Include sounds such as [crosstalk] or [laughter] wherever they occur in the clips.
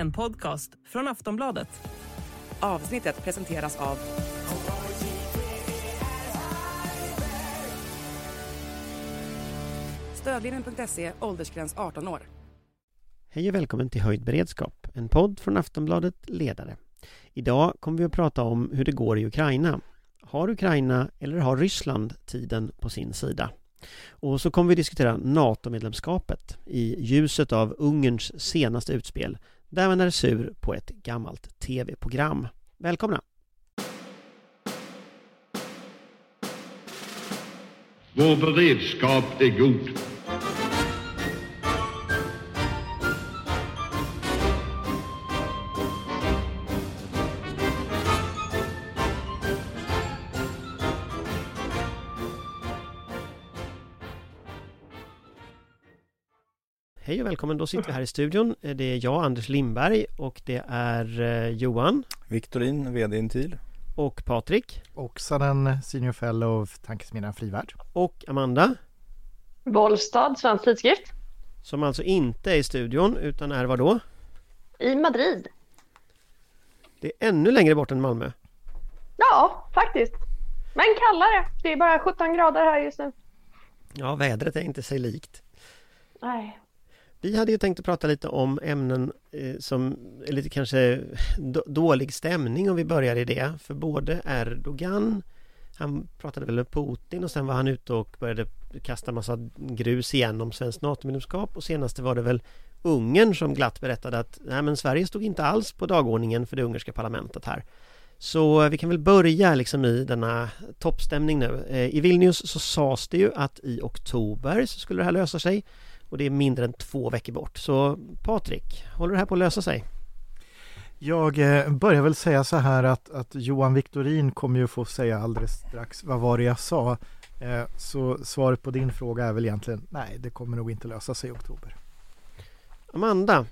en podcast från Aftonbladet. Avsnittet presenteras av Stödlinjen.se, åldersgräns 18 år. Hej och välkommen till Höjd beredskap, en podd från Aftonbladet Ledare. Idag kommer vi att prata om hur det går i Ukraina. Har Ukraina eller har Ryssland tiden på sin sida? Och så kommer vi diskutera NATO-medlemskapet i ljuset av Ungerns senaste utspel där man är sur på ett gammalt tv-program. Välkomna! Vår beredskap är god. Hej och välkommen, då sitter vi här i studion. Det är jag, Anders Lindberg och det är eh, Johan Viktorin, VD Intil. och Patrik Oksanen, Senior Fellow, Tankesmedjan Frivärd. och Amanda Bollstad, Svensk Tidskrift. som alltså inte är i studion utan är var då? I Madrid. Det är ännu längre bort än Malmö. Ja, faktiskt. Men kallare. Det är bara 17 grader här just nu. Ja, vädret är inte sig likt. Nej. Vi hade ju tänkt att prata lite om ämnen eh, som är lite kanske dålig stämning om vi börjar i det. För både Erdogan, han pratade väl med Putin och sen var han ute och började kasta massa grus igen om svenskt NATO-medlemskap och senast var det väl Ungern som glatt berättade att nej men Sverige stod inte alls på dagordningen för det ungerska parlamentet här. Så eh, vi kan väl börja liksom i denna toppstämning nu. Eh, I Vilnius så sades det ju att i oktober så skulle det här lösa sig och det är mindre än två veckor bort. Så Patrik, håller det här på att lösa sig? Jag eh, börjar väl säga så här att, att Johan Viktorin kommer ju få säga alldeles strax vad var det jag sa. Eh, Så svaret på din fråga är väl egentligen nej, det kommer nog inte lösa sig i oktober. Amanda,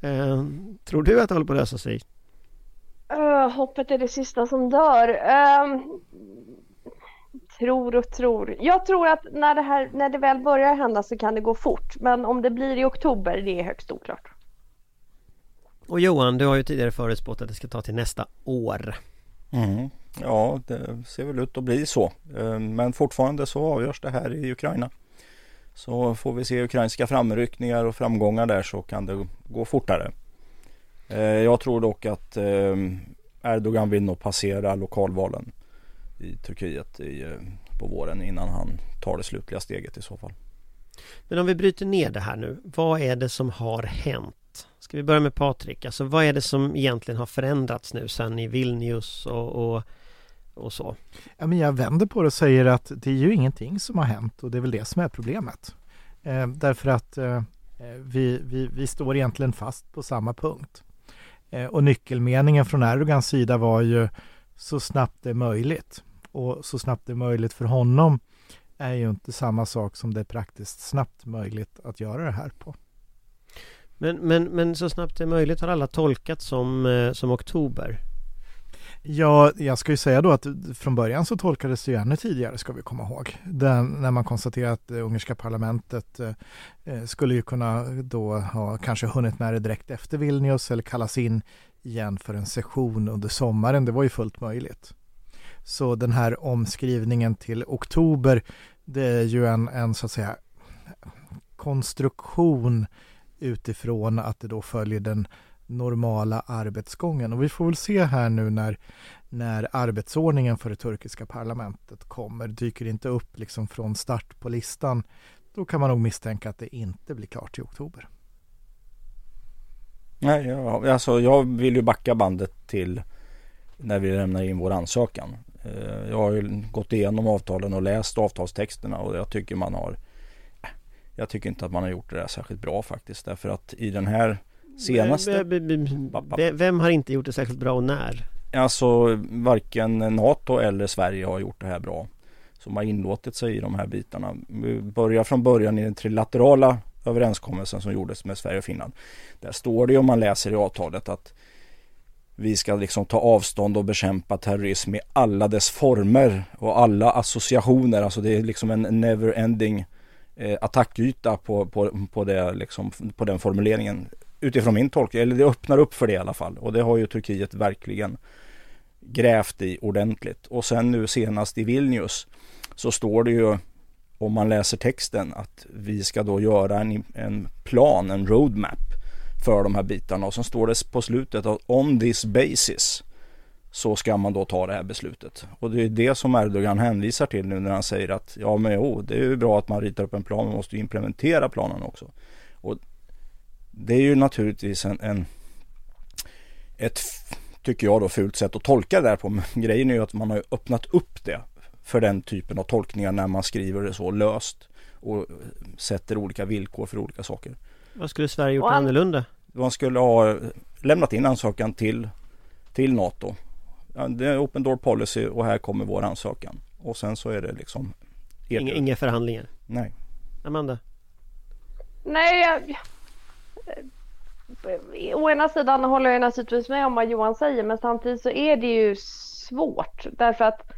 eh, tror du att det håller på att lösa sig? Uh, hoppet är det sista som dör. Ehm, tror och tror. Jag tror att när det, här, när det väl börjar hända så kan det gå fort. Men om det blir i oktober, det är högst oklart. Och Johan, du har ju tidigare förutspått att det ska ta till nästa år. Mm. Ja, det ser väl ut att bli så. Eh, Men fortfarande så avgörs det här i Ukraina. Så får vi se ukrainska framryckningar och framgångar där så kan det gå fortare. Eh, Jag tror dock att eh, Erdogan vill nog passera lokalvalen i Turkiet i, eh, på våren innan han tar det slutliga steget i så fall. Men om vi bryter ner det här nu, vad är det som har hänt? Ska vi börja med Patrik? Alltså vad är det som egentligen har förändrats nu sen i Vilnius och, och, och så? Ja, men jag vänder på det och säger att det är ju ingenting som har hänt och det är väl det som är problemet. Eh, därför att eh, vi, vi, vi står egentligen fast på samma punkt. Eh, och nyckelmeningen från Erdogans sida var ju så snabbt det är möjligt. Och så snabbt det är möjligt för honom är ju inte samma sak som det är praktiskt snabbt möjligt att göra det här på. Men, men, men så snabbt det är möjligt har alla tolkat som, eh, som oktober. Ja, jag ska ju säga då att från början så tolkades det ju ännu tidigare ska vi komma ihåg. Den, när man konstaterade att det ungerska parlamentet eh, skulle ju kunna då ha kanske hunnit med det direkt efter Vilnius eller kallas in igen för en session under sommaren. Det var ju fullt möjligt. Så den här omskrivningen till oktober, det är ju en, en så att säga konstruktion utifrån att det då följer den normala arbetsgången. Och vi får väl se här nu när, när arbetsordningen för det turkiska parlamentet kommer. Dyker inte upp liksom från start på listan, då kan man nog misstänka att det inte blir klart i oktober. Nej, jag, alltså jag vill ju backa bandet till när vi lämnar in vår ansökan. Eh, Jag har ju gått igenom avtalen och läst avtalstexterna och jag tycker man har Jag tycker inte att man har gjort det där särskilt bra faktiskt. Därför att i den här senaste Vem, har inte gjort det särskilt bra och när? Alltså varken NATO eller Sverige har gjort det här bra. Som har inlåtit sig i de här bitarna. Vi börjar från början i den trilaterala överenskommelsen som gjordes med Sverige och Finland. Där står det om man läser i avtalet att vi ska liksom ta avstånd och bekämpa terrorism i alla dess former och alla associationer. Alltså det är liksom en never ending eh, attackyta på, på, på, det, liksom, på den formuleringen. utifrån min tolkning, eller det öppnar upp för det i alla fall. Och det har ju Turkiet verkligen grävt i ordentligt. Och sen nu senast i Vilnius så står det ju om man läser texten att vi ska då göra en, en plan, en roadmap för de här bitarna och så står det på slutet att on this basis så ska man då ta det här beslutet. Och det är det som Erdogan hänvisar till nu när han säger att ja men jo, det är ju bra att man ritar upp en plan, man måste ju implementera planen också. Och det är ju naturligtvis en, en ett, tycker jag då, fult sätt att tolka det där på. Men grejen är ju att man har öppnat upp det för den typen av tolkningar när man skriver det så löst och sätter olika villkor för olika saker. Vad skulle Sverige gjort Och an- annorlunda? Man skulle ha lämnat in ansökan till, till NATO. Det är open door policy och här kommer vår ansökan. Och sen så är det liksom Inga, inga förhandlingar? Nej. Amanda? Nej, jag... Å ena sidan håller jag naturligtvis med om vad Johan säger men samtidigt så är det ju svårt därför att eh,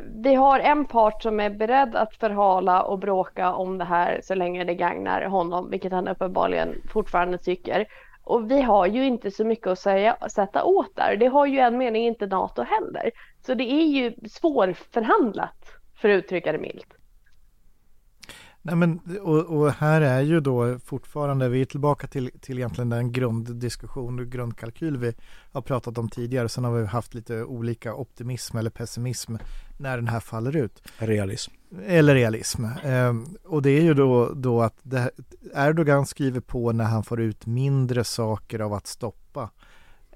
vi har en part som är beredd att förhala och bråka om det här så länge det gagnar honom, vilket han uppenbarligen fortfarande tycker. Och vi har ju inte så mycket att säga, sätta åt där. Det har ju en mening inte NATO heller. Så det är ju svårförhandlat, för att uttrycka det milt. Nej, men, och, och här är ju då fortfarande, vi är tillbaka till, till egentligen den grunddiskussion och grundkalkyl vi har pratat om tidigare. Sen har vi haft lite olika optimism eller pessimism när den här faller ut. Realism. Eller realism. Ehm, och det är ju då, då att det, Erdogan skriver på när han får ut mindre saker av att stoppa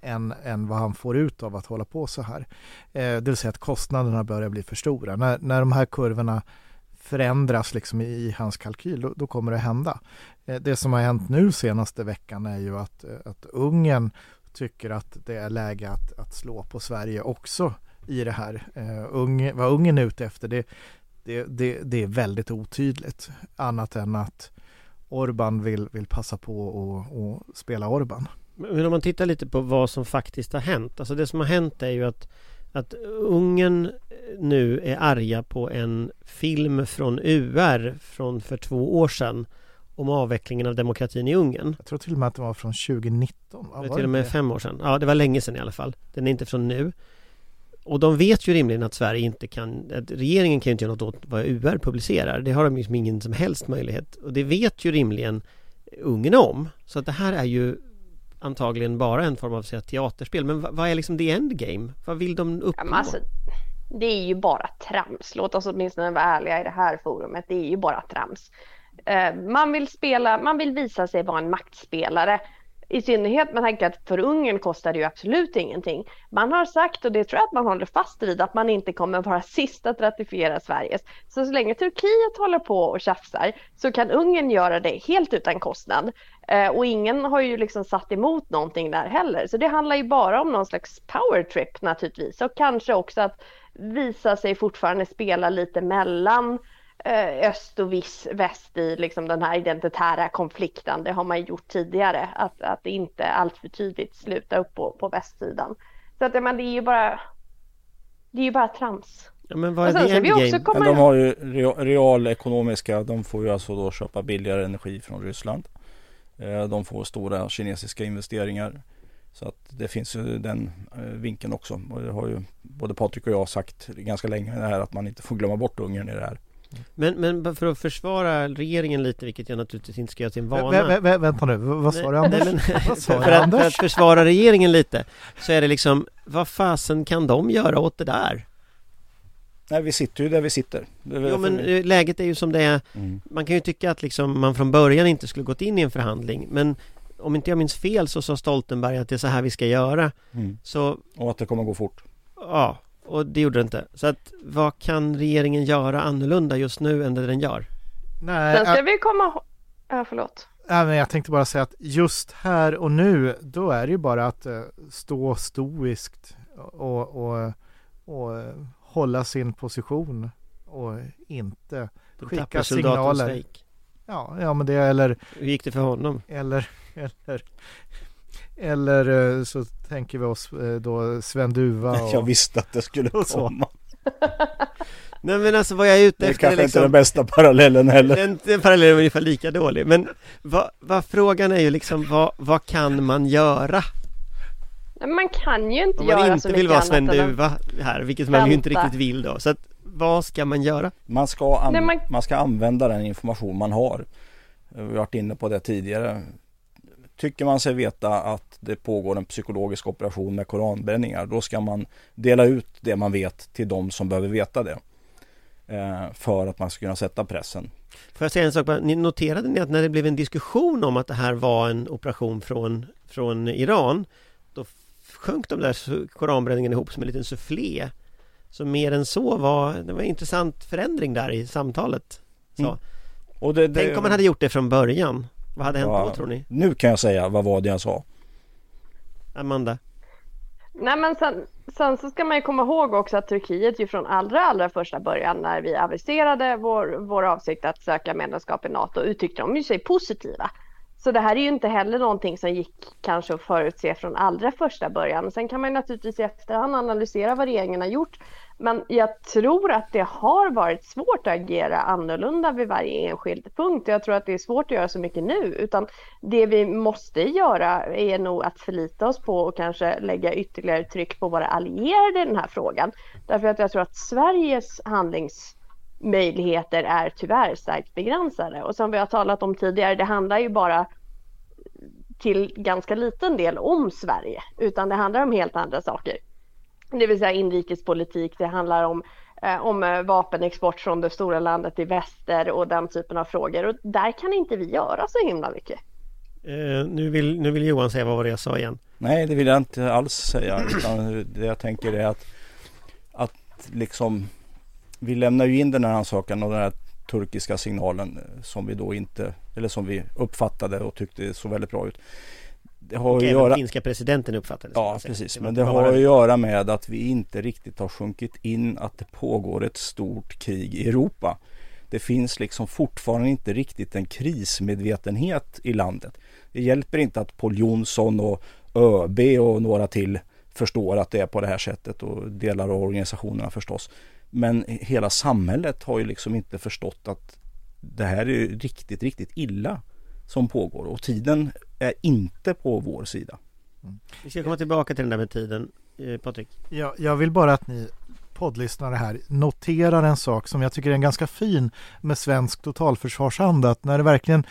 än, än vad han får ut av att hålla på så här. Eh, det vill säga att kostnaderna börjar bli för stora. När, när de här kurvorna förändras liksom i, i hans kalkyl, då, då kommer det hända. Eh, det som har hänt nu senaste veckan är ju att, eh, att Ungern tycker att det är läge att, att slå på Sverige också i det här. Uh, Ung, vad Ungern är ute efter, det, det, det, det är väldigt otydligt. Annat än att Orban vill, vill passa på att och spela Orban. Men om man tittar lite på vad som faktiskt har hänt. Alltså det som har hänt är ju att, att Ungern nu är arga på en film från UR från för två år sedan om avvecklingen av demokratin i Ungern. Jag tror till och med att det var från 2019. Va? Det är till och med fem år sedan. Ja, det var länge sedan i alla fall. Den är inte från nu. Och de vet ju rimligen att Sverige inte kan, att regeringen kan ju inte göra något åt vad UR publicerar. Det har de liksom ingen som helst möjlighet. Och det vet ju rimligen Ungern om. Så att det här är ju antagligen bara en form av så här, teaterspel. Men vad, är liksom the endgame? Vad vill de uppnå? Ja, alltså, det är ju bara trams. Låt oss åtminstone vara ärliga i det här forumet. Det är ju bara trams. Eh, man vill spela, man vill visa sig vara en maktspelare. I synnerhet med tanke att för Ungern kostar det ju absolut ingenting. Man har sagt, och det tror jag att man håller fast vid, att man inte kommer vara sist att ratificera Sveriges. Så så länge Turkiet håller på och tjafsar så kan Ungern göra det helt utan kostnad. Eh, och ingen har ju liksom satt emot någonting där heller. Så det handlar ju bara om någon slags power trip naturligtvis. Och kanske också att visa sig fortfarande spela lite mellan öst och viss, väst i liksom den här identitära konflikten. Det har man gjort tidigare, att, att det inte allt för tydligt sluta upp på, på västsidan. Så att, men det är ju bara det är ju bara trams. Ja, men vad är också endgame? komma Men de har ju real- realekonomiska, de får ju alltså då köpa billigare energi från Ryssland. Eh, De får stora kinesiska investeringar. Så att det finns ju den eh, vinkeln också. Och det har ju både Patrik och jag sagt ganska länge det här att man inte får glömma bort Ungern i det här. Men, men för att försvara regeringen lite, vilket jag naturligtvis inte ska göra till en Vä, vana. vä, vä, vänta nu, vad sa du Anders? nej, men- [laughs] Vad sa för, att, för att försvara regeringen lite så är det liksom vad fasen kan de göra åt det där? Nej, vi sitter ju där vi sitter. Jo men eh, läget är ju som det är Mm. Man kan ju tycka att liksom man från början inte skulle gått in i en förhandling men om inte jag minns fel så sa Stoltenberg att det är så här vi ska göra Mm. Så Och att det kommer gå fort. ja, och det gjorde det inte Så att vad kan regeringen göra annorlunda just nu än det den gör? Nej, Sen ska äh, vi komma ihåg... Ja, förlåt. men jag tänkte bara säga att just här och nu, då är det ju bara att eh, stå stoiskt och, och, och hålla sin position och inte Den Skicka signaler. Ja, ja men det eller Hur gick det för honom? eller [laughs] eller eller eh, så tänker vi oss eh, då Sven Duva [laughs] och, Jag visste att det skulle och så. komma. [laughs] Nej men alltså vad jag är ute Det är efter kanske är inte liksom den bästa parallellen heller. Den, den parallellen är ungefär lika dålig men vad, vad frågan är ju liksom vad, vad kan man göra? Man kan ju inte Om göra man så inte mycket vill vara Sven annat än att- Duva här, vilket man ju inte Vänta. riktigt vill då så att vad ska man göra? Man ska, an- Nej, man- man ska använda den information man har. Vi har varit inne på det tidigare. Tycker man sig veta att det pågår en psykologisk operation med koranbränningar, då ska man dela ut det man vet till de som behöver veta det. Eh, för att man ska kunna sätta pressen. Får jag säga en sak? Ni noterade ni att när det blev en diskussion om att det här var en operation från, från Iran Då sjönk de där koranbränningarna ihop som en liten soufflé Så mer än så var det var en intressant förändring där i samtalet så. Mm. Och det, det, Tänk om man hade gjort det från början Vad hade hänt Ja. då tror ni? Nu kan jag säga vad var det jag sa. Amanda? Nej men sen, sen så ska man ju komma ihåg också att Turkiet ju från allra allra första början när vi aviserade vår, vår avsikt att söka medlemskap i NATO uttryckte de ju sig positiva. Så det här är ju inte heller någonting som gick kanske att förutse från allra första början. Sen kan man ju naturligtvis i efterhand analysera vad regeringen har gjort. Men jag tror att det har varit svårt att agera annorlunda vid varje enskild punkt. Jag tror att det är svårt att göra så mycket nu. Utan det vi måste göra är nog att förlita oss på och kanske lägga ytterligare tryck på våra allierade i den här frågan. Därför att jag tror att Sveriges handlingsmöjligheter är tyvärr starkt begränsade. Och som vi har talat om tidigare, det handlar ju bara till ganska liten del om Sverige, utan det handlar om helt andra saker. Det vill säga inrikespolitik, det handlar om, eh, om eh, vapenexport från det stora landet i väster och den typen av frågor. Och där kan inte vi göra så himla mycket. Eh, nu, vill, nu vill Johan säga vad var det jag sa igen? Nej, det vill jag inte alls säga. Utan det jag tänker är att, att liksom vi lämnar ju in den här ansökan och den här turkiska signalen eh, som vi då inte, eller som vi uppfattade och tyckte såg väldigt bra ut. Det har Och att även göra, finska presidenten uppfattade det, ja precis, men det har att göra med att vi inte riktigt har sjunkit in att det pågår ett stort krig i Europa. Det finns liksom fortfarande inte riktigt en krismedvetenhet i landet. Det hjälper inte att Paul Jonsson och ÖB och några till förstår att det är på det här sättet och delar av organisationerna förstås. Men hela samhället har ju liksom inte förstått att det här är riktigt, riktigt illa som pågår och tiden är inte på vår sida. Vi ska komma tillbaka till den där med tiden eh, Patrik Jag, jag vill bara att ni poddlyssnare här noterar en sak som jag tycker är en ganska fin med svensk totalförsvarsanda. Att när det verkligen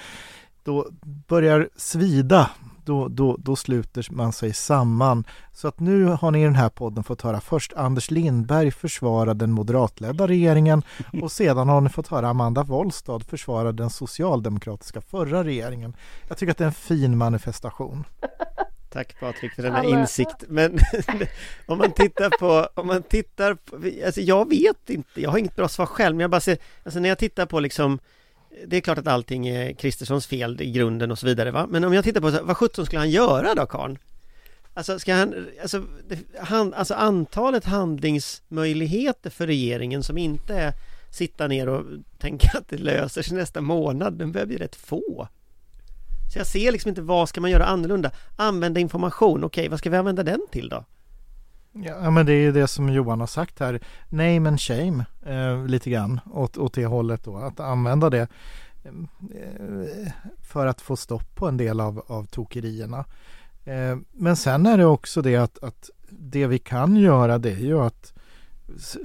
då börjar svida då, då, då sluter man sig samman. Så att nu har ni i den här podden fått höra först Anders Lindberg försvara den moderatledda regeringen [laughs] och sedan har ni fått höra Amanda Wollstad försvara den socialdemokratiska förra regeringen. Jag tycker att det är en fin manifestation. [laughs] Tack Patrik för denna Alla- insikt Men [laughs] om man tittar på Om man tittar på Alltså jag vet inte Jag har inget bra svar själv Men jag bara ser Alltså när jag tittar på liksom det är klart att allting är Kristerssons fel i grunden och så vidare va Men om jag tittar på så Vad sjutton skulle han göra då karln? Alltså ska han Alltså, det, han, alltså antalet handlingsmöjligheter för regeringen som inte är Sitta ner och tänka att det löser sig nästa månad Den börjar bli rätt få så jag ser liksom inte vad ska man göra annorlunda? Använda information, okej vad ska vi använda den till då? Ja men det är ju det som Johan har sagt här. Name and shame eh, lite grann åt, åt det hållet då. Att använda det eh, för att få stopp på en del av, av tokerierna. Eh, men sen är det också det att, att det vi kan göra det är ju att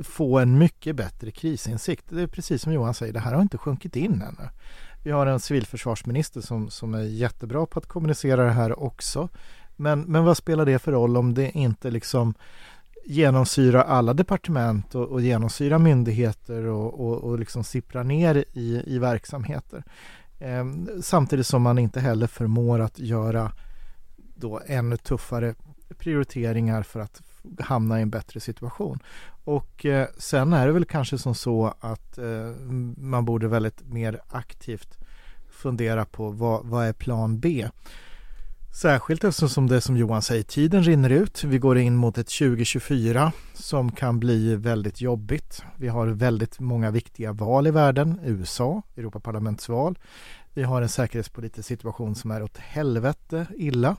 få en mycket bättre krisinsikt. Det är precis som Johan säger, det här har inte sjunkit in ännu. Vi har en civilförsvarsminister som, som är jättebra på att kommunicera det här också. Men, men vad spelar det för roll om det inte liksom genomsyrar alla departement och, och genomsyrar myndigheter och, och, och liksom sipprar ner i, i verksamheter. Eh, samtidigt som man inte heller förmår att göra då ännu tuffare prioriteringar för att hamna i en bättre situation. Och eh, sen är det väl kanske som så att eh, man borde väldigt mer aktivt fundera på vad, vad är plan B? Särskilt eftersom det som Johan säger, tiden rinner ut. Vi går in mot ett 2024 som kan bli väldigt jobbigt. Vi har väldigt många viktiga val i världen. USA, Europaparlamentsval. Vi har en säkerhetspolitisk situation som är åt helvete illa.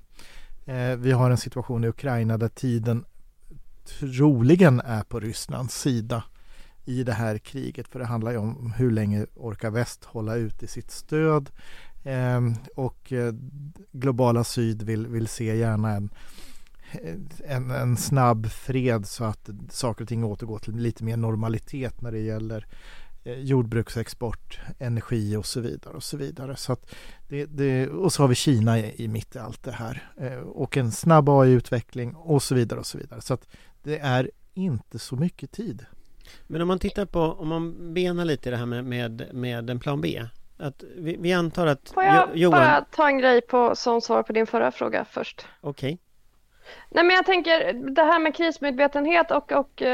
Eh, vi har en situation i Ukraina där tiden troligen är på Rysslands sida i det här kriget. För det handlar ju om hur länge orkar väst hålla ut i sitt stöd. Ehm, och eh, globala syd vill, vill se gärna en, en, en snabb fred så att saker och ting återgår till lite mer normalitet när det gäller eh, jordbruksexport, energi och så vidare. Och så vidare. Så att det, det, och så har vi Kina i, i mitt i allt det här eh, och en snabb AI-utveckling och så vidare och så vidare. Så att det är inte så mycket tid. Men om man tittar på, om man benar lite i det här med, med, med en plan B. Att vi, vi antar att Får jag Jo- Johan, bara ta en grej på, som svar på din förra fråga först? okej. Nej men jag tänker det här med krismedvetenhet och, och uh,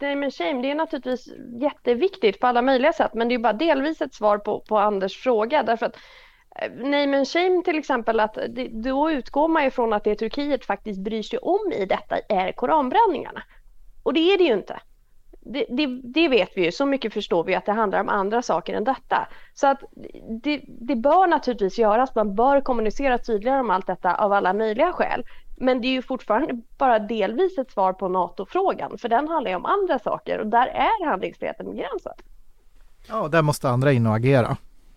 name and shame det är naturligtvis jätteviktigt på alla möjliga sätt men det är bara delvis ett svar på, på Anders fråga därför att eh, Name and shame till exempel att det, då utgår man ifrån att det Turkiet faktiskt bryr sig om i detta är koranbränningarna. Och det är det ju inte. Det, det, det, vet vi ju, så mycket förstår vi att det handlar om andra saker än detta. Så att det, det bör naturligtvis göras, man bör kommunicera tydligare om allt detta av alla möjliga skäl. Men det är ju fortfarande bara delvis ett svar på NATO-frågan, för den handlar ju om andra saker och där är handlingsfriheten begränsad. Ja, där måste andra in och agera.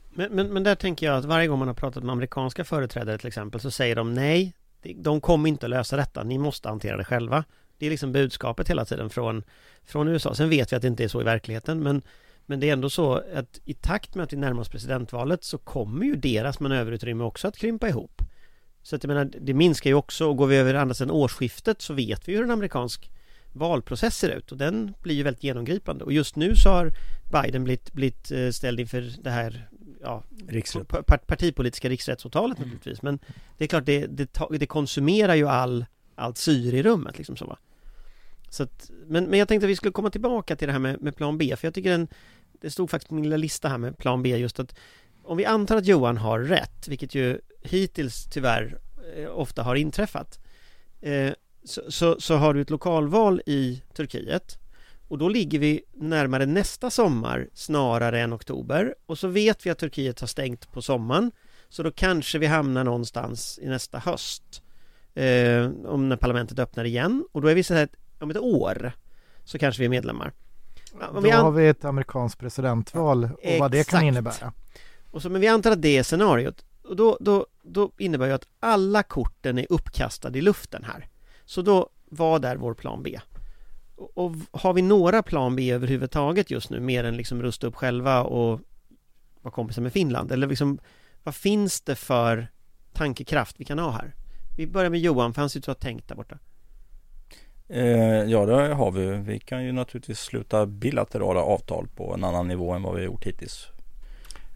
Men, men, men där tänker jag att varje gång man har pratat med amerikanska företrädare till exempel så säger de nej, de kommer inte att lösa detta, ni måste hantera det själva. Det är liksom budskapet hela tiden från, från USA. Sen vet vi att det inte är så i verkligheten men, men det är ändå så att i takt med att vi närmar oss presidentvalet så kommer ju deras manöverutrymme också att krympa ihop. Så att jag menar, det minskar ju också och går vi över andra sidan årsskiftet så vet vi hur en amerikansk valprocess ser ut och den blir ju väldigt genomgripande och just nu så har Biden blivit, blivit eh, ställd inför det här ja, Riksrätt. partipolitiska riksrättsåtalet naturligtvis men det är klart det, det, det konsumerar ju all, allt syre i rummet liksom så va så att, men, men jag tänkte att vi skulle komma tillbaka till det här med, med plan B för jag tycker den Det stod faktiskt på min lilla lista här med plan B just att Om vi antar att Johan har rätt, vilket ju hittills tyvärr eh, ofta har inträffat eh, så, så, så har du ett lokalval i Turkiet och då ligger vi närmare nästa sommar snarare än oktober och så vet vi att Turkiet har stängt på sommaren så då kanske vi hamnar någonstans i nästa höst eh, om när parlamentet öppnar igen och då är vi så här om ett år så kanske vi är medlemmar. Om Då an- har vi ett amerikanskt presidentval och vad det kan Exakt. innebära. Och så, men vi antar att det är scenariot och då, då, då innebär ju att alla korten är uppkastade i luften här. Så då, vad är vår plan B? Och, och har vi några plan B överhuvudtaget just nu mer än liksom rusta upp själva och vara kompisar med Finland? Eller liksom, vad finns det för tankekraft vi kan ha här? Vi börjar med Johan, för han ser ut att ha tänkt där borta. Eh, ja, det har vi. Vi kan ju naturligtvis sluta bilaterala avtal på en annan nivå än vad vi har gjort hittills.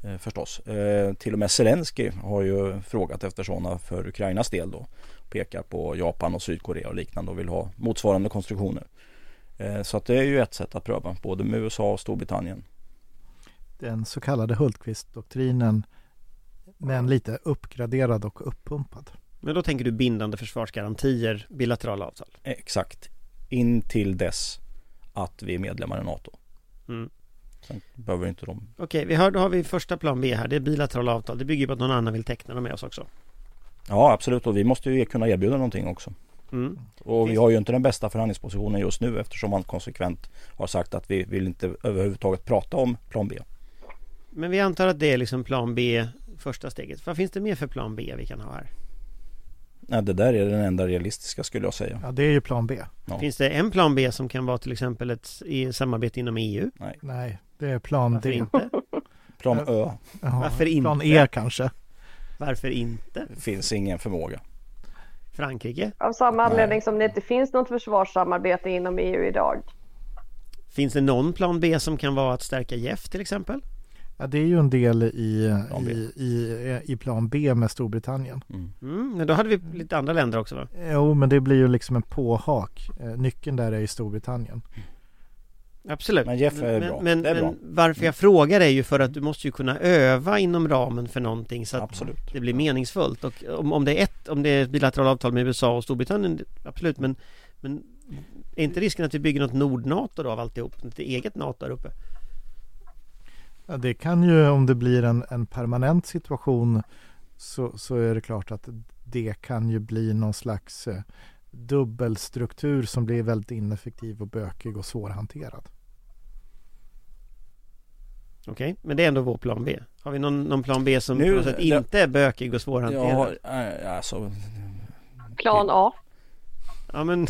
Eh, förstås. Eh, till och med Zelensky har ju frågat efter sådana för Ukrainas del då. Pekar på Japan och Sydkorea och liknande och vill ha motsvarande konstruktioner. Eh, så att det är ju ett sätt att pröva, både med USA och Storbritannien. Den så kallade Hultqvist-doktrinen men lite uppgraderad och uppumpad. Men då tänker du bindande försvarsgarantier, bilaterala avtal? Exakt. In till dess att vi är medlemmar i NATO. Mm. Sen behöver inte de Okej, vi har, då har vi första plan B här, det är bilaterala avtal. Det bygger på att någon annan vill teckna dem med oss också. Ja absolut och vi måste ju kunna erbjuda någonting också. Mm. Och vi har ju inte den bästa förhandlingspositionen just nu eftersom man konsekvent har sagt att vi vill inte överhuvudtaget prata om plan B. Men vi antar att det är liksom plan B, första steget. Vad finns det mer för plan B vi kan ha här? Nej, det där är den enda realistiska skulle jag säga. Ja, det är ju plan B. Ja. Finns det en plan B som kan vara till exempel ett samarbete inom EU? Nej, det är plan Varför D. inte? [laughs] Plan Ö Jaha, Varför inte? Plan E kanske. Varför inte? finns ingen förmåga. Frankrike? Av samma Nej. anledning som det inte finns något försvarssamarbete inom EU idag. Finns det någon plan B som kan vara att stärka JEF till exempel? Ja, det är ju en del i, Plan B. i, i, i plan B med Storbritannien. Mm. Mm, men då hade vi lite andra länder också va? Jo, men det blir ju liksom en påhak. Eh, Nyckeln där är i Storbritannien. Absolut. Men Jeff är men, bra. Men, Det är men bra. varför jag frågar är ju för att du måste ju kunna öva inom ramen för någonting så att Absolut. det blir meningsfullt och om, om det är ett, om det är ett bilateralt avtal med USA och Storbritannien, absolut men Men är inte risken att vi bygger något Nord-NATO då av alltihop? Ett eget NATO där uppe? Ja, det kan ju om det blir en, en permanent situation så, så är det klart att det kan ju bli någon slags eh, dubbelstruktur som blir väldigt ineffektiv och bökig och svårhanterad. Okej, men det är ändå vår plan B. Har vi någon, någon plan B som Nu- på något sätt det- inte är bökig och svårhanterad? Ja, äh, alltså, Plan A. Ja men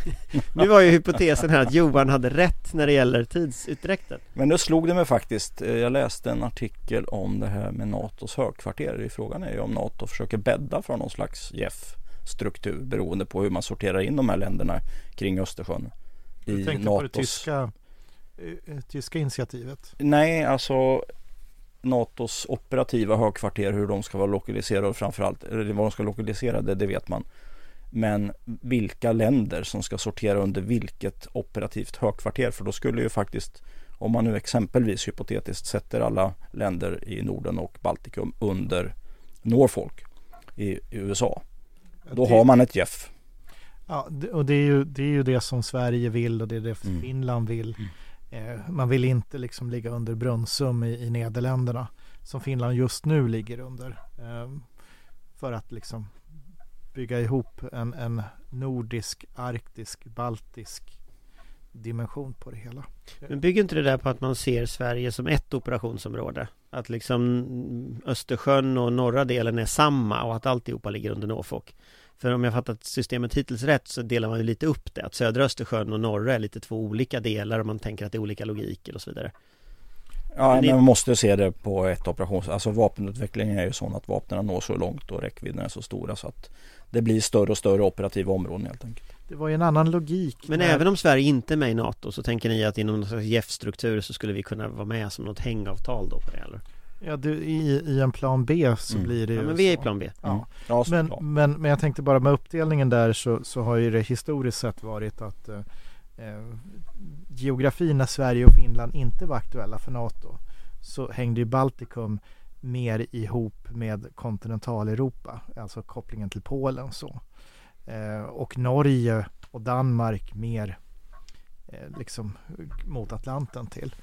[laughs] Nu var ju hypotesen här att Johan hade rätt när det gäller tidsutdräkten men nu slog det mig faktiskt. Eh, Jag läste en artikel om det här med NATOs högkvarter. Frågan är ju om NATO försöker bädda för någon slags JEF-struktur beroende på hur man sorterar in de här länderna kring Östersjön. Du I tänkte på det NATOs tyska, eh, tyska initiativet. Nej, alltså NATOs operativa högkvarter, hur de ska vara lokaliserade och framförallt, eller var de ska lokaliserade, det vet man. Men vilka länder som ska sortera under vilket operativt högkvarter, för då skulle ju faktiskt, om man nu exempelvis hypotetiskt sätter alla länder i Norden och Baltikum under Norfolk i, i USA, då Det- har man ett JEF. Ja, och det är, ju, det är ju det som Sverige vill och det är det Mm. Finland vill. Eh, man vill inte liksom ligga under Brunnsum i, i Nederländerna som Finland just nu ligger under. Eh, för att liksom bygga ihop en, en nordisk, arktisk, baltisk dimension på det hela. Men bygger inte det där på att man ser Sverige som ett operationsområde? Att liksom Östersjön och norra delen är samma och att alltihopa ligger under Norfolk? För om jag fattat systemet hittills rätt så delar man ju lite upp det. Att södra Östersjön och norra är lite två olika delar och man tänker att det är olika logiker och så vidare. Ja, Men det- man måste se det på ett operations... Alltså vapenutvecklingen är ju sån att vapnen når så långt och räckvidden är så stora så att det blir större och större operativa områden helt enkelt. Det var ju en annan logik. Men när- även om Sverige inte är med i NATO så tänker ni att inom någon slags JEF-struktur så skulle vi kunna vara med som något hängavtal då på det eller? Ja, det, i, I en plan B så Mm. blir det ju Ja men vi är i plan B. Ja. Ja, Men, men, men jag tänkte bara med uppdelningen där så, så har ju det historiskt sett varit att eh, geografin när Sverige och Finland inte var aktuella för NATO så hängde ju Baltikum mer ihop med kontinentaleuropa, alltså kopplingen till Polen så. Eh, och Norge och Danmark mer eh, liksom mot Atlanten till.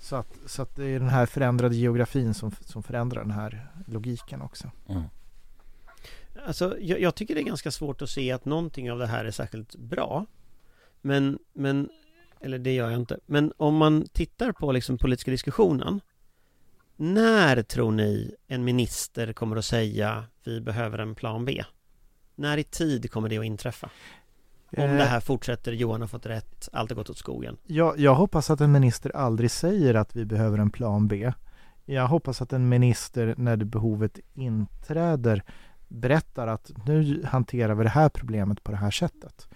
Så att, så att det är den här förändrade geografin som, som förändrar den här logiken också. Mm. Alltså jag, jag tycker det är ganska svårt att se att någonting av det här är särskilt bra. Men, men, eller det gör jag inte. Men om man tittar på liksom politiska diskussionen. När tror ni en minister kommer att säga vi behöver en plan B? När i tid kommer det att inträffa? Om Eh, det här fortsätter, Johan har fått rätt, allt har gått åt skogen. Jag, jag hoppas att en minister aldrig säger att vi behöver en plan B. Jag hoppas att en minister när det behovet inträder berättar att nu hanterar vi det här problemet på det här sättet.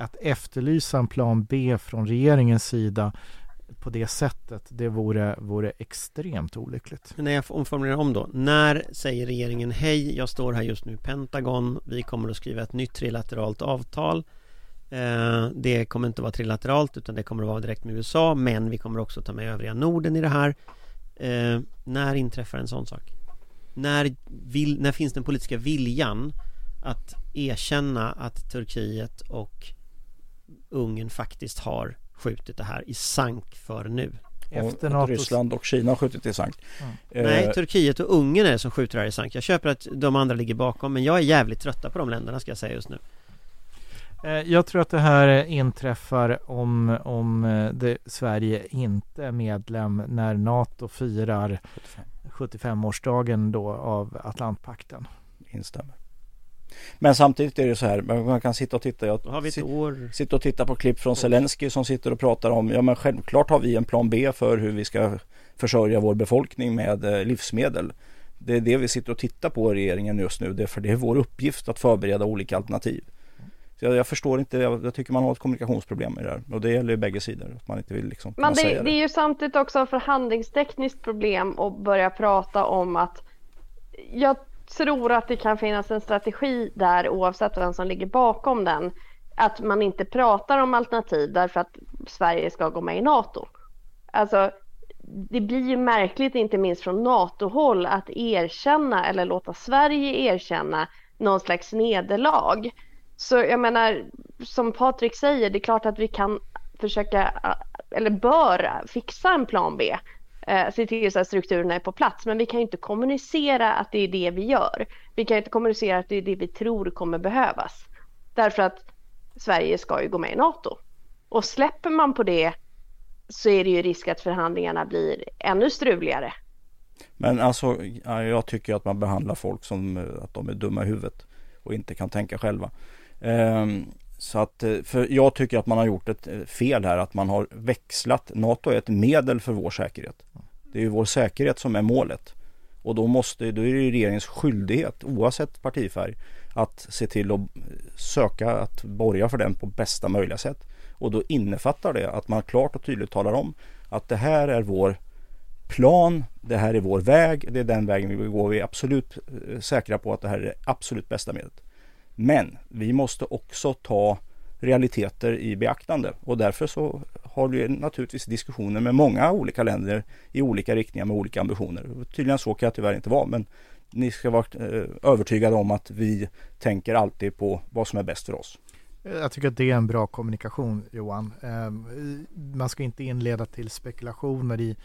Att efterlysa en plan B från regeringens sida på det sättet, det vore, vore extremt olyckligt. Men när jag omformulerar om då. När säger regeringen hej, jag står här just nu i Pentagon, vi kommer att skriva ett nytt trilateralt avtal. Eh, det kommer inte att vara trilateralt utan det kommer att vara direkt med USA men vi kommer också ta med övriga Norden i det här. Eh, när inträffar en sån sak? När, vill, när finns den politiska viljan att erkänna att Turkiet och Ungern faktiskt har skjutit det här i sank för nu? Efter och. Ryssland och Kina har skjutit i sank. Eh, Nej, Turkiet och Ungern är det som skjuter här i sank. Jag köper att de andra ligger bakom, men jag är jävligt trötta på de länderna ska jag säga just nu. Eh, Jag tror att det här inträffar om, om eh, det, Sverige inte är medlem när NATO firar 75. 75-årsdagen då av Atlantpakten. Instämmer. Men samtidigt är det så här, man man kan sitta och titta. Jag har vi ett sit- år. sitter och tittar på klipp från Zelensky som sitter och pratar om, ja men självklart har vi en plan B för hur vi ska försörja vår befolkning med eh, livsmedel. Det är det vi sitter och tittar på i regeringen just nu, det är för det är vår uppgift att förbereda olika alternativ. Så jag, jag förstår inte, jag, jag tycker man har ett kommunikationsproblem i det här och det gäller ju bägge sidor, att man inte vill liksom Men det, säga det är ju samtidigt också ett förhandlingstekniskt problem att börja prata om att jag tror att det kan finnas en strategi där oavsett vem som ligger bakom den. Att man inte pratar om alternativ därför att Sverige ska gå med i NATO. Alltså det blir ju märkligt inte minst från NATO-håll att erkänna eller låta Sverige erkänna någon slags nederlag. Så jag menar, som Patrik säger, det är klart att vi kan försöka, eller bör fixa en plan B. Eh, se till så att strukturerna är på plats. Men vi kan ju inte kommunicera att det är det vi gör. Vi kan inte kommunicera att det är det vi tror kommer behövas. Därför att Sverige ska ju gå med i NATO. Och släpper man på det så är det ju risk att förhandlingarna blir ännu struligare. Men alltså jag tycker att man behandlar folk som eh, att de är dumma i huvudet och inte kan tänka själva. Ehm, så att, eh, för jag tycker att man har gjort ett eh, fel här, att man har växlat. NATO är ett medel för vår säkerhet. Det är ju vår säkerhet som är målet. Och då, måste, då är det regeringens skyldighet, oavsett partifärg, att se till att eh, söka att borga för den på bästa möjliga sätt. Och då innefattar det att man klart och tydligt talar om att det här är vår plan, det här är vår väg, det är den vägen vi vill gå. Vi är absolut säkra på att det här är det absolut bästa medlet. Men vi måste också ta realiteter i beaktande och därför så har vi naturligtvis diskussioner med många olika länder i olika riktningar med olika ambitioner. Tydligen så kan jag tyvärr inte vara men ni ska vara eh, övertygade om att vi tänker alltid på vad som är bäst för oss. Jag tycker att det är en bra kommunikation Johan. Ehm, man ska inte inleda till spekulationer i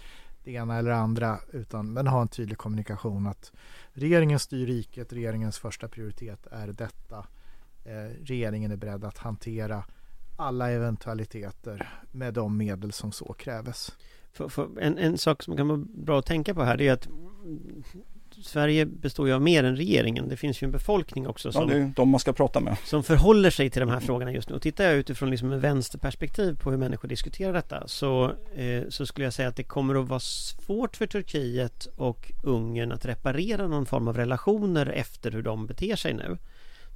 det ena eller andra utan men ha en tydlig kommunikation att regeringen styr riket, regeringens första prioritet är detta. Eh, regeringen är beredd att hantera alla eventualiteter med de medel som så krävs. För, för en, en sak som kan vara bra att tänka på här det är att Sverige består ju av mer än regeringen. Det finns ju en befolkning också som, ja, det är de man ska prata med. Som förhåller sig till de här frågorna just nu. Och tittar jag utifrån liksom en vänsterperspektiv på hur människor diskuterar detta så, eh, så skulle jag säga att det kommer att vara svårt för Turkiet och Ungern att reparera någon form av relationer efter hur de beter sig nu.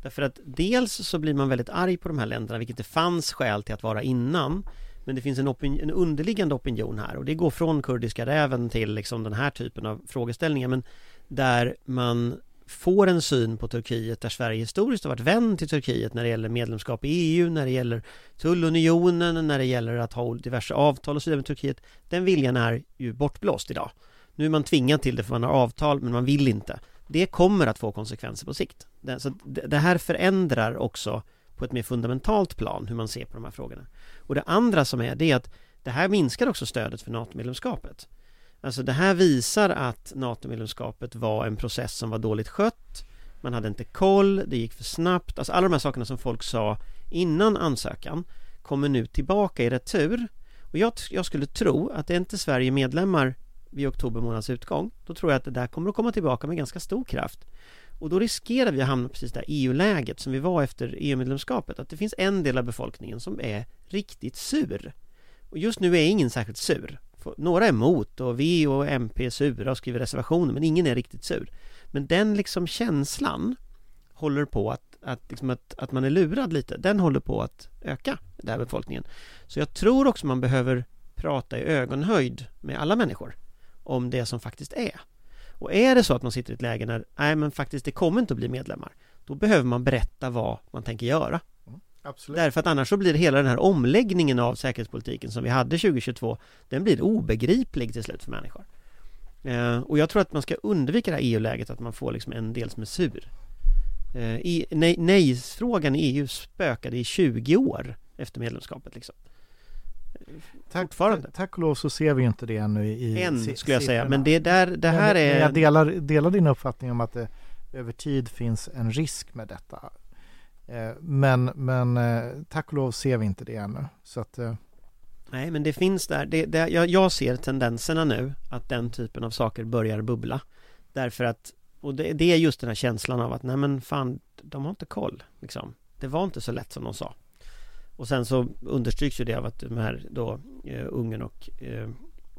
Därför att dels så blir man väldigt arg på de här länderna, vilket det fanns skäl till att vara innan. Men det finns en, en underliggande opinion här och det går från kurdiska räven till liksom den här typen av frågeställningar. Men där man får en syn på Turkiet där Sverige historiskt har varit vän till Turkiet när det gäller medlemskap i EU, när det gäller tullunionen, när det gäller att ha diverse avtal och så vidare med Turkiet. Den viljan är ju bortblåst idag. Nu är man tvingad till det för man har avtal men man vill inte. Det kommer att få konsekvenser på sikt. Så det här förändrar också på ett mer fundamentalt plan hur man ser på de här frågorna. Och det andra som är det är att det här minskar också stödet för NATO-medlemskapet. Alltså det här visar att NATO-medlemskapet var en process som var dåligt skött. Man hade inte koll, det gick för snabbt. Alltså alla de här sakerna som folk sa innan ansökan Kommer nu tillbaka i retur. Och jag, jag skulle tro att det är inte Sverige medlemmar vid oktober månads utgång. Då tror jag att det där kommer att komma tillbaka med ganska stor kraft. Och då riskerar vi att hamna precis där EU-läget som vi var efter EU-medlemskapet Att det finns en del av befolkningen som är riktigt sur. Och just nu är ingen särskilt sur några är emot och V och MP är sura och skriver reservationer men ingen är riktigt sur. Men den liksom känslan håller på att, att, liksom att, att man är lurad lite, den håller på att öka, den här befolkningen. Så jag tror också man behöver prata i ögonhöjd med alla människor om det som faktiskt är. Och är det så att man sitter i ett läge när, nej men faktiskt det kommer inte att bli medlemmar, då behöver man berätta vad man tänker göra. Absolut. Därför att annars så blir hela den här omläggningen av säkerhetspolitiken som vi hade 2022 Den blir obegriplig till slut för människor. Eh, Och jag tror att man ska undvika det här EU-läget att man får liksom en del som är sur. Eh, nej, Nej-frågan i EU spökade i 20 år efter medlemskapet liksom. Tack, tack och lov så ser vi inte det ännu i Än skulle jag säga, men det, där, det här men, är Jag delar, delar din uppfattning om att det över tid finns en risk med detta Eh, men, men eh, tack och lov ser vi inte det ännu. Så att, eh, Nej, men det finns där. Det, det, jag, jag, ser tendenserna nu att den typen av saker börjar bubbla. Därför att, och det, det, är just den här känslan av att nej men fan, de har inte koll. Liksom. Det var inte så lätt som de sa. Och sen så understryks ju det av att de här då eh, Ungern och, eh,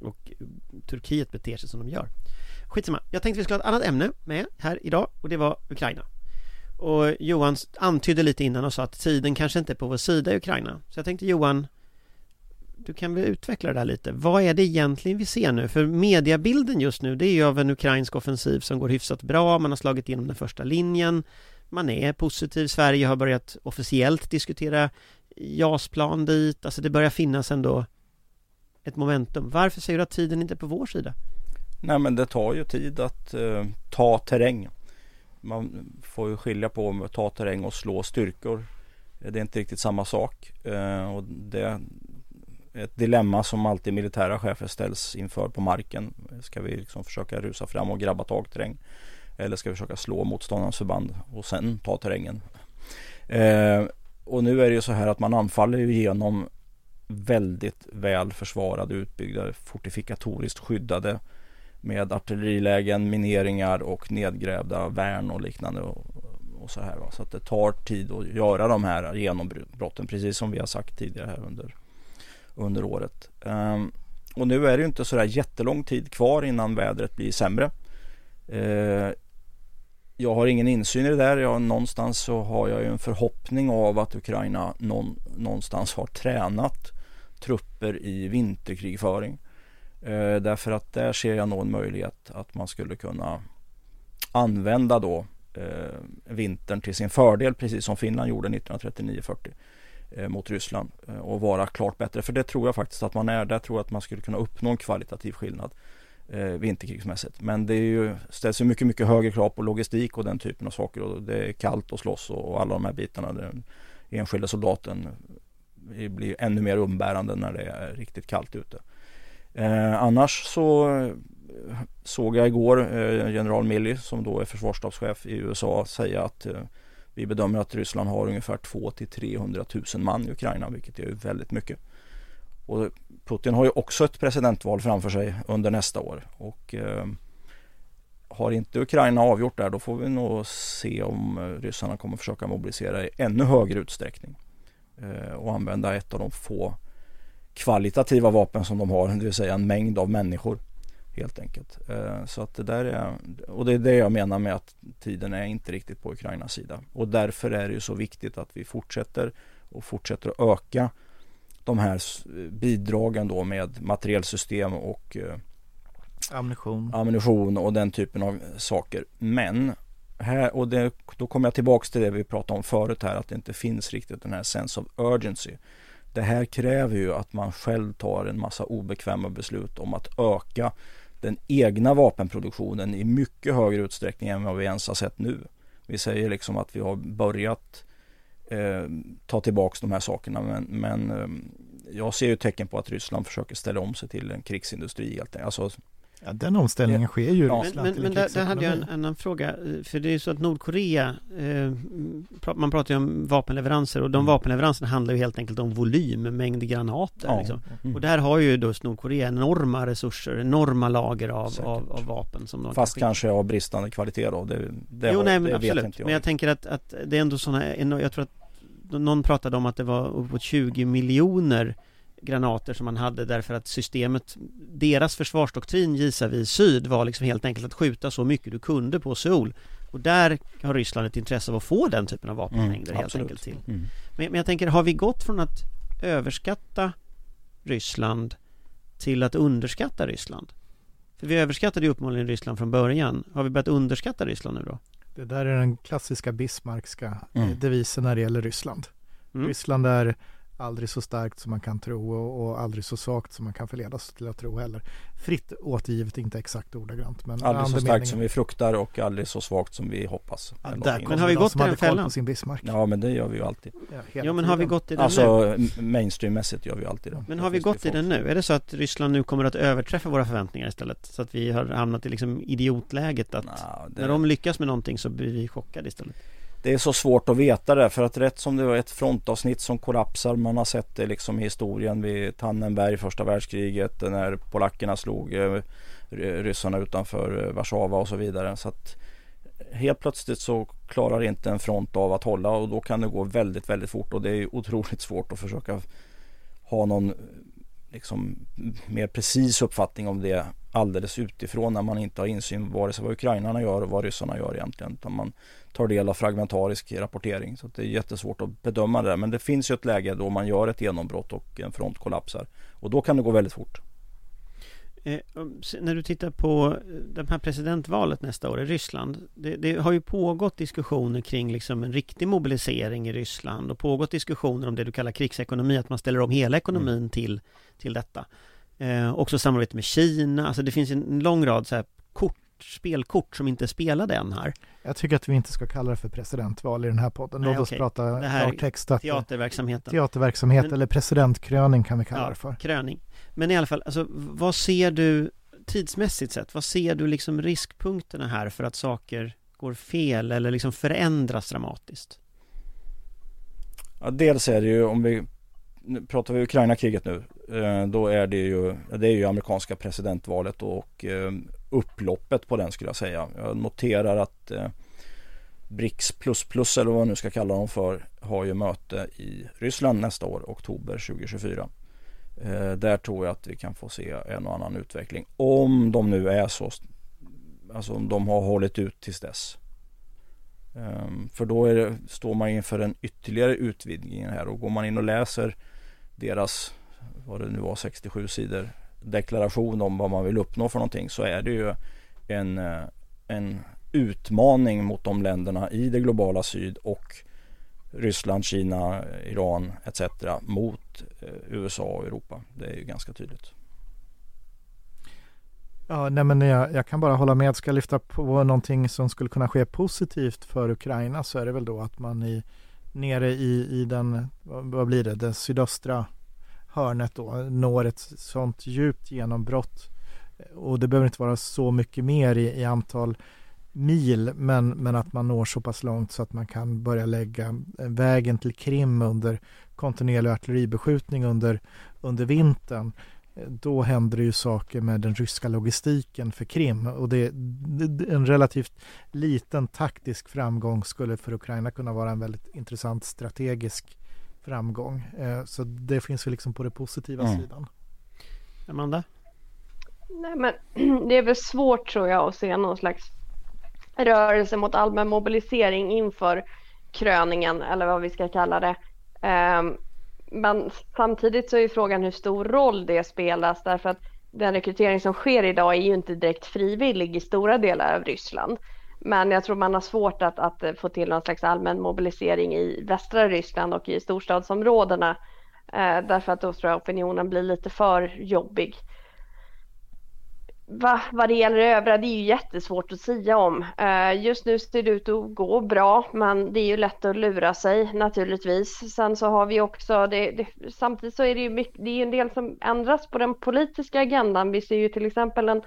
och Turkiet beter sig som de gör. Skitsamma. Jag tänkte vi skulle ha ett annat ämne med här idag och det var Ukraina. Och Johan antydde lite innan och sa att tiden kanske inte är på vår sida i Ukraina. Så jag tänkte Johan, du kan väl utveckla det där lite. Vad är det egentligen vi ser nu? För mediabilden just nu, det är ju av en ukrainsk offensiv som går hyfsat bra. Man har slagit igenom den första linjen. Man är positiv. Sverige har börjat officiellt diskutera JAS-plan dit. Alltså det börjar finnas ändå ett momentum. Varför säger du att tiden inte är på vår sida? Nej men det tar ju tid att uh, ta terräng man får ju skilja på att ta terräng och slå styrkor. Det är inte riktigt samma sak. Eh, och det är ett dilemma som alltid militära chefer ställs inför på marken. Ska vi liksom försöka rusa fram och grabba tag terräng? Eller ska vi försöka slå motståndarens förband och sen ta terrängen? Eh, och nu är det ju så här att man anfaller ju genom väldigt väl försvarade, utbyggda, fortifikatoriskt skyddade med artillerilägen, mineringar och nedgrävda värn och liknande och, och så här. Va? Så att det tar tid att göra de här genombrotten precis som vi har sagt tidigare här under, under året. Um, och nu är det ju inte sådär jättelång tid kvar innan vädret blir sämre. Uh, jag har ingen insyn i det där. Jag, någonstans så har jag ju en förhoppning av att Ukraina någon, någonstans har tränat trupper i vinterkrigföring. Eh, därför att där ser jag nog en möjlighet att man skulle kunna använda då eh, vintern till sin fördel precis som Finland gjorde 1939-40 eh, mot Ryssland eh, och vara klart bättre. För det tror jag faktiskt att man är. Där tror jag att man skulle kunna uppnå en kvalitativ skillnad eh, vinterkrigsmässigt. Men det är ju, ställs ju mycket, mycket högre krav på logistik och den typen av saker. Och det är kallt och slåss och, och alla de här bitarna. Den enskilda soldaten eh, blir ännu mer umbärande när det är riktigt kallt ute. Eh, annars så eh, såg jag igår eh, general Milley som då är försvarsstabschef i USA säga att eh, vi bedömer att Ryssland har ungefär 2 till 300 000 man i Ukraina vilket är väldigt mycket. Och Putin har ju också ett presidentval framför sig under nästa år och eh, har inte Ukraina avgjort där då får vi nog se om eh, ryssarna kommer försöka mobilisera i ännu högre utsträckning eh, och använda ett av de få kvalitativa vapen som de har, det vill säga en mängd av människor helt enkelt. Eh, så att det där är, och det är det jag menar med att tiden är inte riktigt på Ukrainas sida. Och därför är det ju så viktigt att vi fortsätter och fortsätter att öka de här bidragen då med materielsystem och eh, ammunition. ammunition och den typen av saker. Men här, och det, då kommer jag tillbaks till det vi pratade om förut här att det inte finns riktigt den här sense of urgency. Det här kräver ju att man själv tar en massa obekväma beslut om att öka den egna vapenproduktionen i mycket högre utsträckning än vad vi ens har sett nu. Vi säger liksom att vi har börjat eh, ta tillbaks de här sakerna men, men eh, jag ser ju tecken på att Ryssland försöker ställa om sig till en krigsindustri helt enkelt. Alltså, Ja, den omställningen sker ju ja. Men, men, men där, där, hade jag en annan fråga. För det är ju så att Nordkorea eh, Man pratar ju om vapenleveranser och de mm. vapenleveranserna handlar ju helt enkelt om volym, mängd granater ja. liksom. mm. Och där har ju då Nordkorea enorma resurser, enorma lager av, av, av, vapen som de Fast kan kanske av bristande kvalitet då? Det, det jo, har, nej men absolut. Jag. Men jag tänker att, att det är ändå sådana, jag tror att någon pratade om att det var uppåt 20 miljoner granater som man hade därför att systemet Deras försvarsdoktrin visavi syd var liksom helt enkelt att skjuta så mycket du kunde på Seoul Och där har Ryssland ett intresse av att få den typen av vapenmängder mm, helt enkelt till mm. men, men jag tänker, har vi gått från att överskatta Ryssland till att underskatta Ryssland? För vi överskattade ju uppenbarligen Ryssland från början Har vi börjat underskatta Ryssland nu då? Det där är den klassiska Bismarckska mm. devisen när det gäller Ryssland. Mm. Ryssland är aldrig så starkt som man kan tro och, och aldrig så svagt som man kan förledas till att tro heller. Fritt återgivet, inte exakt ordagrant. Men aldrig så starkt som vi fruktar och aldrig så svagt som vi hoppas. Ja, där, men har vi gått i den fällan? Sin Bismarck. Ja men det gör vi ju alltid. Ja, ja men har vi gått i den alltså, nu? Alltså mainstreammässigt gör vi alltid det. Men har vi gått i den nu? Är det så att Ryssland nu kommer att överträffa våra förväntningar istället? Så att vi har hamnat i liksom idiotläget att Nå, det... när de lyckas med någonting så blir vi chockade istället? Det är så svårt att veta det för att rätt som det var ett frontavsnitt som kollapsar. Man har sett det liksom i historien vid Tannenberg första världskriget när polackerna slog eh, ryssarna utanför eh, Warszawa och så vidare. Så att helt plötsligt så klarar inte en front av att hålla och då kan det gå väldigt, väldigt fort och det är otroligt svårt att försöka ha någon liksom mer precis uppfattning om det alldeles utifrån när man inte har insyn vare sig vad ukrainarna gör och vad ryssarna gör egentligen. Utan man tar del av fragmentarisk rapportering. Så det är jättesvårt att bedöma det. där Men det finns ju ett läge då man gör ett genombrott och en front kollapsar. Och då kan det gå väldigt fort. Eh, när du tittar på eh, det här presidentvalet nästa år i Ryssland det, det, har ju pågått diskussioner kring liksom en riktig mobilisering i Ryssland och pågått diskussioner om det du kallar krigsekonomi, att man ställer om hela ekonomin mm. till, till detta. Eh, också samarbete med Kina, alltså det finns en lång rad så här kort spelkort som inte är spelade än här. Jag tycker att vi inte ska kalla det för presidentval i den här podden. Låt oss prata det här klartext. Teaterverksamheten. Teaterverksamhet Men, eller presidentkröning kan vi kalla ja, det för. kröning. Men i alla fall, alltså, vad ser du tidsmässigt sett? Vad ser du liksom riskpunkterna här för att saker går fel eller liksom förändras dramatiskt? Ja, dels är det ju om vi pratar vi Ukraina-kriget nu, eh, då är det ju, det är ju amerikanska presidentvalet och eh, upploppet på den skulle jag säga. Jag noterar att eh, BRICS plus plus eller vad man nu ska kalla dem för har ju möte i Ryssland nästa år, oktober 2024. Eh, där tror jag att vi kan få se en och annan utveckling. Om de nu är så, alltså om de har hållit ut tills dess. Eh, för då det, står man inför en ytterligare utvidgning här och går man in och läser deras, vad det nu var, 67 sidor deklaration om vad man vill uppnå för någonting så är det ju en, eh, en utmaning mot de länderna i det globala syd och Ryssland, Kina, Iran etc. mot eh, USA och Europa. Det är ju ganska tydligt. Ja, nej men jag, jag, kan bara hålla med. Ska jag lyfta på någonting som skulle kunna ske positivt för Ukraina så är det väl då att man i, nere i, i den, vad blir det, Den sydöstra hörnet då når ett sånt djupt genombrott. Och det behöver inte vara så mycket mer i, i antal mil men, men att man når så pass långt så att man kan börja lägga eh, vägen till Krim under kontinuerlig artilleribeskjutning under, under vintern eh, då händer det ju saker med den ryska logistiken för Krim och det, det, en relativt liten taktisk framgång skulle för Ukraina kunna vara en väldigt intressant strategisk framgång. Eh, så det finns ju liksom på den positiva mm. sidan. Amanda? Nej men [clears throat] det är väl svårt tror jag att se någon slags rörelse mot allmän mobilisering inför kröningen eller vad vi ska kalla det. Um, men samtidigt så är frågan hur stor roll det spelas därför att den rekrytering som sker idag är ju inte direkt frivillig i stora delar av Ryssland. Men jag tror man har svårt att, att få till någon slags allmän mobilisering i västra Ryssland och i storstadsområdena. Eh, därför att då tror jag opinionen blir lite för jobbig. Va, vad det gäller det övriga, det är ju jättesvårt att säga om. Eh, just nu ser det ut att gå bra, men det är ju lätt att lura sig naturligtvis. Sen så har vi också, det, det, samtidigt så är det ju mycket, det är en del som ändras på den politiska agendan. Vi ser ju till exempel en,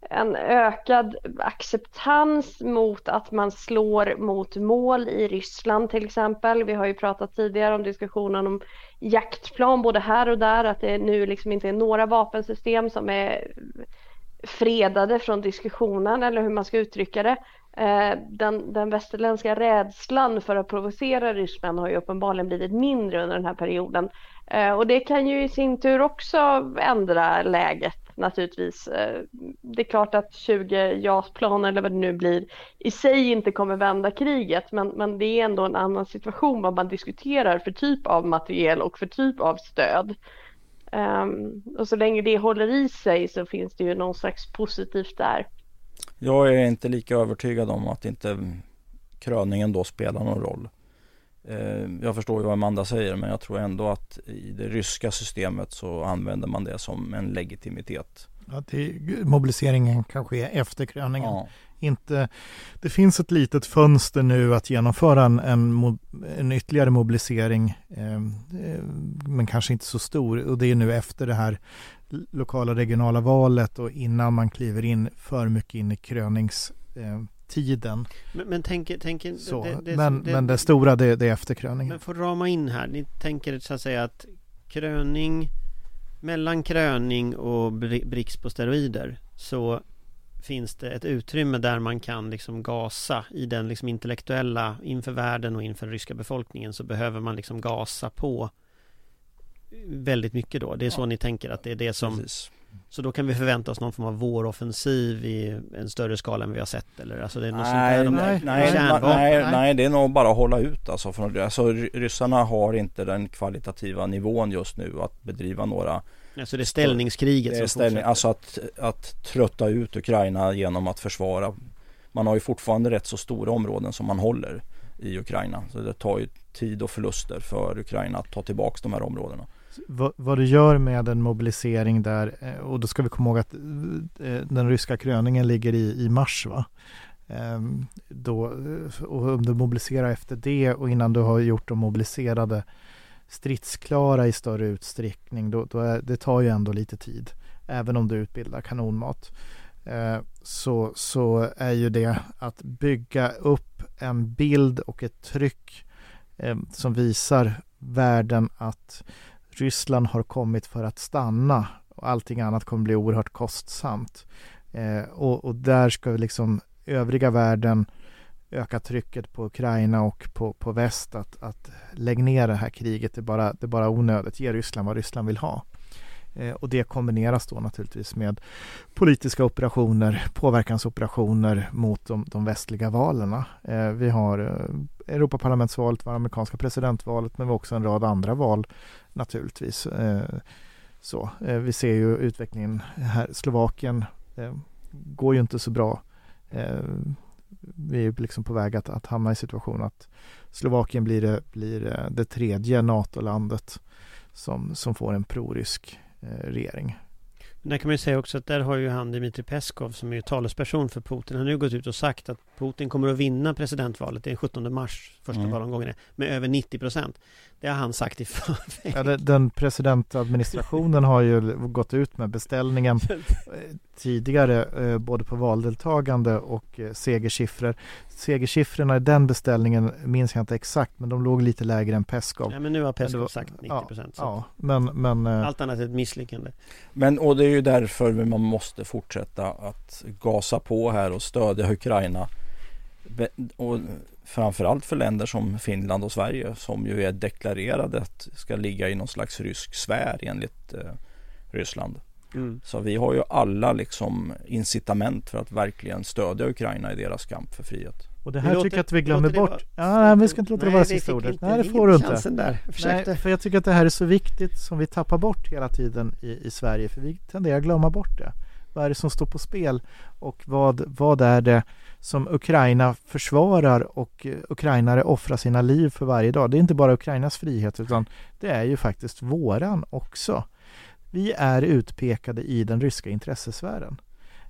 en ökad acceptans mot att man slår mot mål i Ryssland till exempel. Vi har ju pratat tidigare om diskussionen om jaktplan både här och där, att det nu liksom inte är några vapensystem som är fredade från diskussionen eller hur man ska uttrycka det. Eh, den, den västerländska rädslan för att provocera Ryssland har ju uppenbarligen blivit mindre under den här perioden. Eh, och det kan ju i sin tur också ändra läget naturligtvis. Eh, det är klart att 20 JAS-plan eller vad det nu blir i sig inte kommer vända kriget men, men det är ändå en annan situation vad man diskuterar för typ av materiel och för typ av stöd. Um, och så länge det håller i sig så finns det ju någon slags positivt där. Jag är inte lika övertygad om att inte kröningen då spelar någon roll. Ehm, jag förstår ju vad Amanda säger men jag tror ändå att i det ryska systemet så använder man det som en legitimitet. Att mobiliseringen kan ske efter kröningen. Ja inte, det finns ett litet fönster nu att genomföra en, en, en ytterligare mobilisering, ehm, eh, men kanske inte så stor. Och det är nu efter det här lokala regionala valet och innan man kliver in för mycket in i kröningstiden. Men, men tänker, tänker så, det, det, men, det, men det stora det, det är efter kröningen. Men att rama in här, ni tänker så att säga att kröning mellan kröning och Brix på steroider så finns det ett utrymme där man kan liksom gasa i den liksom intellektuella inför världen och inför den ryska befolkningen så behöver man liksom gasa på väldigt mycket då. Det är så ni tänker att det är det som Precis. Så då kan vi förvänta oss någon form av våroffensiv i en större skala än vi har sett eller? Alltså det är något nej, sånt där, nej, nej, nej, nej, det är nog bara att hålla ut alltså, för, alltså ryssarna har inte den kvalitativa nivån just nu att bedriva några Alltså det är ställningskriget det är ställning, Alltså att, att trötta ut Ukraina genom att försvara Man har ju fortfarande rätt så stora områden som man håller i Ukraina Så det tar ju tid och förluster för Ukraina att ta tillbaka de här områdena vad, vad du gör med en mobilisering där eh, och då ska vi komma ihåg att eh, den ryska kröningen ligger i, i mars va? Ehm, då, eh, och om du mobiliserar efter det och innan du har gjort de mobiliserade stridsklara i större utsträckning, då, då är, det tar ju ändå lite tid. Även om du utbildar kanonmat. Ehm, så, så är ju det att bygga upp en bild och ett tryck ehm, som visar världen att Ryssland har kommit för att stanna och allting annat kommer bli oerhört kostsamt. Eh, och, och, där ska liksom övriga världen öka trycket på Ukraina och på, på väst att, att lägga ner det här kriget. Det är, bara, det är bara onödigt. Ge Ryssland vad Ryssland vill ha. Eh, och det kombineras då naturligtvis med politiska operationer, påverkansoperationer mot de, de västliga valen. Eh, vi har eh, Europaparlamentsvalet, det amerikanska presidentvalet, men vi har också en rad andra val naturligtvis. Så, vi ser ju utvecklingen här. Slovakien går ju inte så bra. Vi är liksom på väg att, att hamna i situation att Slovakien blir det, blir det, tredje NATO-landet som, som får en prorysk Eh, regering. Där kan man ju säga också att där har ju han Dmitrij Peskov som är talesperson för Putin. Han har nu gått ut och sagt att Putin kommer att vinna presidentvalet den 17 mars, första mm. valomgången, med över 90 procent. Det har han sagt i förväg. Ja, den presidentadministrationen har ju gått ut med beställningen [laughs] eh, tidigare, eh, både på valdeltagande och eh, segersiffror. Segersiffrorna i den beställningen minns jag inte exakt, men de låg lite lägre än Peskov. Ja, men nu har Peskov var, sagt 90 procent. Ja, ja, men, men... Allt annat är ett misslyckande. Men, och det är ju därför man måste fortsätta att gasa på här och stödja Ukraina. Och framförallt för länder som Finland och Sverige som ju är deklarerade att ska ligga i någon slags rysk sfär enligt eh, Ryssland. Mm. Så vi har ju alla liksom incitament för att verkligen stödja Ukraina i deras kamp för frihet. Och det här låter, tycker jag att vi glömmer bort. Vara, ja, nej, vi ska inte låta nej, det vara sista ordet. Nej, det får du inte. Där. Nej, för jag tycker att det här är så viktigt som vi tappar bort hela tiden i, i Sverige. För vi tenderar att glömma bort det. Vad är det som står på spel? Och vad, vad är det som Ukraina försvarar och eh, ukrainare offrar sina liv för varje dag. Det är inte bara Ukrainas frihet utan det är ju faktiskt våran också. Vi är utpekade i den ryska intressesfären.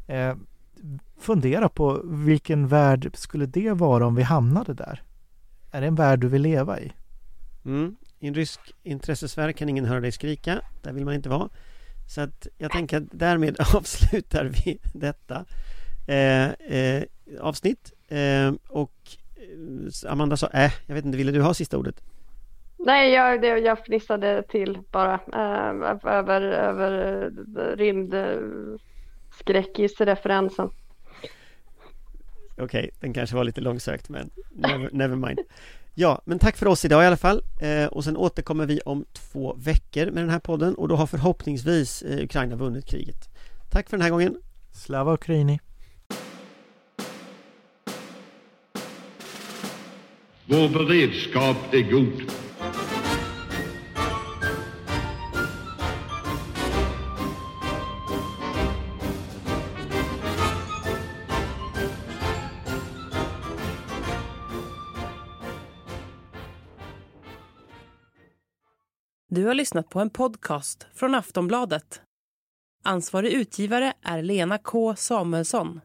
Eh, fundera på vilken värld skulle det vara om vi hamnade där? Är det en värld du vill leva i? Mm. I en rysk intressesfär kan ingen höra dig skrika. Där vill man inte vara. Så att jag tänker att därmed [laughs] avslutar vi detta. Eh, eh, avsnitt eh, och eh, Amanda sa äh, jag vet inte, ville du ha sista ordet? Nej, jag, det, jag fnissade till bara äh, över, över rymdskräckisreferensen. Okej, okay, den kanske var lite långsökt men never, [laughs] never mind. Ja, men tack för oss idag i alla fall eh, och sen återkommer vi om två veckor med den här podden och då har förhoppningsvis eh, Ukraina vunnit kriget. Tack för den här gången. Slava Ukraini. Vår beredskap är god. Du har lyssnat på en podcast från Aftonbladet. Ansvarig utgivare är Lena K Samuelsson.